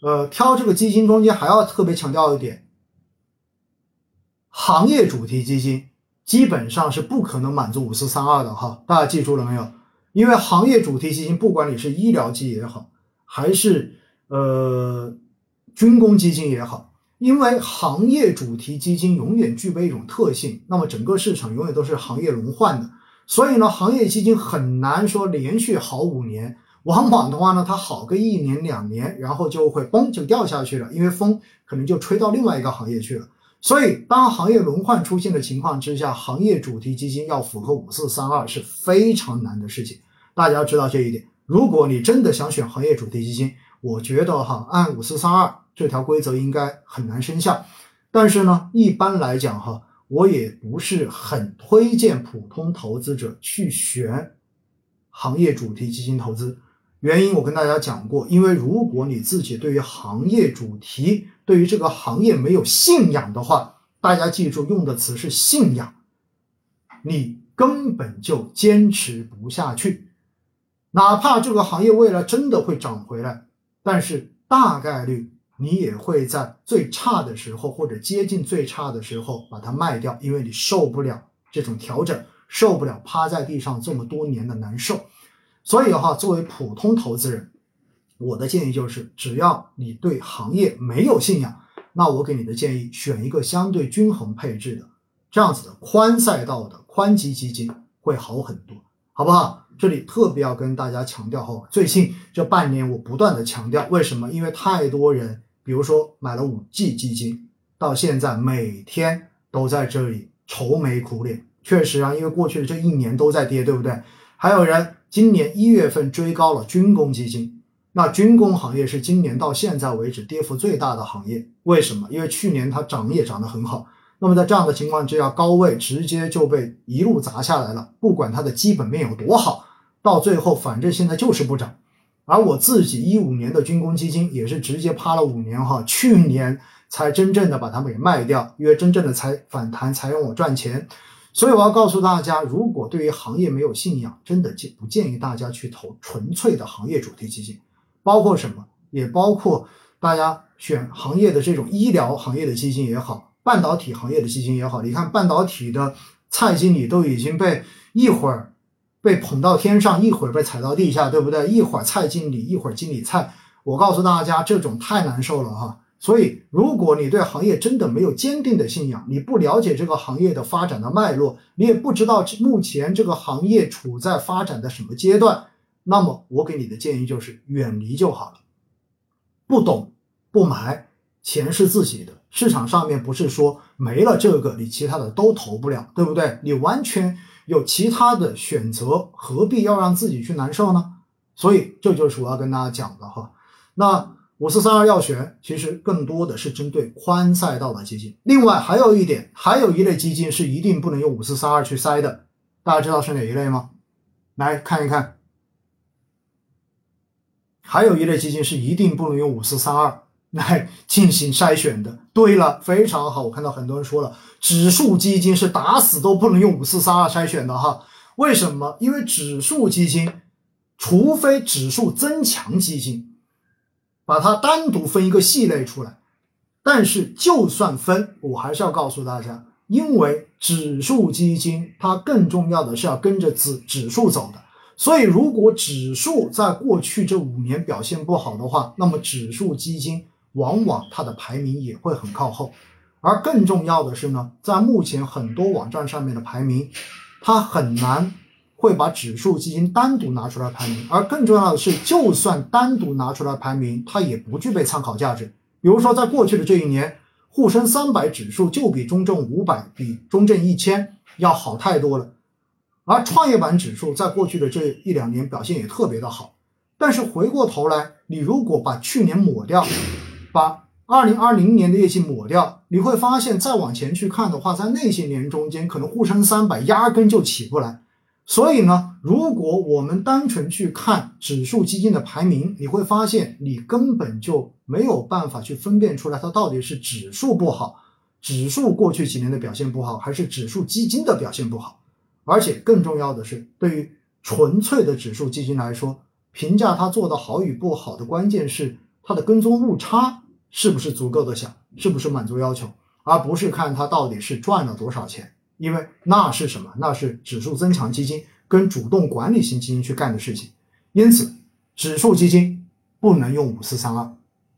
呃，挑这个基金中间还要特别强调一点，行业主题基金基本上是不可能满足五四三二的哈，大家记住了没有？因为行业主题基金，不管你是医疗基也好，还是呃军工基金也好，因为行业主题基金永远具备一种特性，那么整个市场永远都是行业轮换的，所以呢，行业基金很难说连续好五年。往往的话呢，它好个一年两年，然后就会嘣就掉下去了，因为风可能就吹到另外一个行业去了。所以，当行业轮换出现的情况之下，行业主题基金要符合五四三二是非常难的事情。大家要知道这一点。如果你真的想选行业主题基金，我觉得哈，按五四三二这条规则应该很难生效。但是呢，一般来讲哈，我也不是很推荐普通投资者去选行业主题基金投资。原因我跟大家讲过，因为如果你自己对于行业主题、对于这个行业没有信仰的话，大家记住用的词是信仰，你根本就坚持不下去。哪怕这个行业未来真的会涨回来，但是大概率你也会在最差的时候或者接近最差的时候把它卖掉，因为你受不了这种调整，受不了趴在地上这么多年的难受。所以的话，作为普通投资人，我的建议就是，只要你对行业没有信仰，那我给你的建议，选一个相对均衡配置的这样子的宽赛道的宽基基金会好很多，好不好？这里特别要跟大家强调哈，最近这半年我不断的强调，为什么？因为太多人，比如说买了五 G 基金，到现在每天都在这里愁眉苦脸。确实啊，因为过去的这一年都在跌，对不对？还有人。今年一月份追高了军工基金，那军工行业是今年到现在为止跌幅最大的行业。为什么？因为去年它涨也涨得很好。那么在这样的情况之下，高位直接就被一路砸下来了。不管它的基本面有多好，到最后反正现在就是不涨。而我自己一五年的军工基金也是直接趴了五年哈，去年才真正的把它们给卖掉，因为真正的才反弹才让我赚钱。所以我要告诉大家，如果对于行业没有信仰，真的建不建议大家去投纯粹的行业主题基金，包括什么，也包括大家选行业的这种医疗行业的基金也好，半导体行业的基金也好。你看半导体的蔡经理都已经被一会儿被捧到天上，一会儿被踩到地下，对不对？一会儿蔡经理，一会儿经理蔡。我告诉大家，这种太难受了哈。所以，如果你对行业真的没有坚定的信仰，你不了解这个行业的发展的脉络，你也不知道目前这个行业处在发展的什么阶段，那么我给你的建议就是远离就好了。不懂不买，钱是自己的，市场上面不是说没了这个你其他的都投不了，对不对？你完全有其他的选择，何必要让自己去难受呢？所以这就是我要跟大家讲的哈。那。五四三二要选，其实更多的是针对宽赛道的基金。另外还有一点，还有一类基金是一定不能用五四三二去筛的，大家知道是哪一类吗？来看一看，还有一类基金是一定不能用五四三二来进行筛选的。对了，非常好，我看到很多人说了，指数基金是打死都不能用五四三二筛选的哈。为什么？因为指数基金，除非指数增强基金。把它单独分一个系类出来，但是就算分，我还是要告诉大家，因为指数基金它更重要的是要跟着指指数走的，所以如果指数在过去这五年表现不好的话，那么指数基金往往它的排名也会很靠后，而更重要的是呢，在目前很多网站上面的排名，它很难。会把指数基金单独拿出来排名，而更重要的是，就算单独拿出来排名，它也不具备参考价值。比如说，在过去的这一年，沪深三百指数就比中证五百、比中证一千要好太多了，而创业板指数在过去的这一两年表现也特别的好。但是回过头来，你如果把去年抹掉，把二零二零年的业绩抹掉，你会发现再往前去看的话，在那些年中间，可能沪深三百压根就起不来。所以呢，如果我们单纯去看指数基金的排名，你会发现你根本就没有办法去分辨出来它到底是指数不好，指数过去几年的表现不好，还是指数基金的表现不好。而且更重要的是，对于纯粹的指数基金来说，评价它做的好与不好的关键是它的跟踪误差是不是足够的小，是不是满足要求，而不是看它到底是赚了多少钱，因为那是什么？那是指数增强基金跟主动管理型基金去干的事情。因此，指数基金不能用五四三二。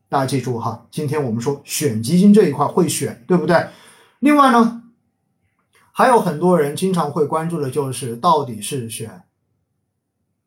大家记住哈，今天我们说选基金这一块会选，对不对？另外呢，还有很多人经常会关注的就是到底是选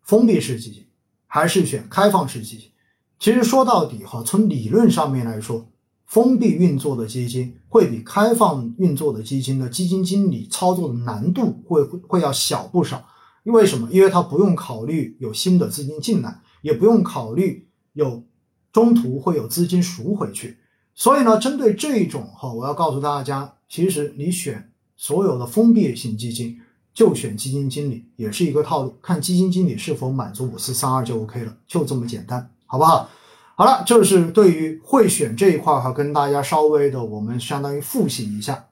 封闭式基金还是选开放式基金。其实说到底哈，从理论上面来说，封闭运作的基金会比开放运作的基金的基金经理操作的难度会会要小不少。因为什么？因为它不用考虑有新的资金进来，也不用考虑有中途会有资金赎回去。所以呢，针对这一种哈，我要告诉大家，其实你选所有的封闭型基金，就选基金经理也是一个套路，看基金经理是否满足五四三二就 OK 了，就这么简单，好不好？好了，这是对于会选这一块哈，跟大家稍微的我们相当于复习一下。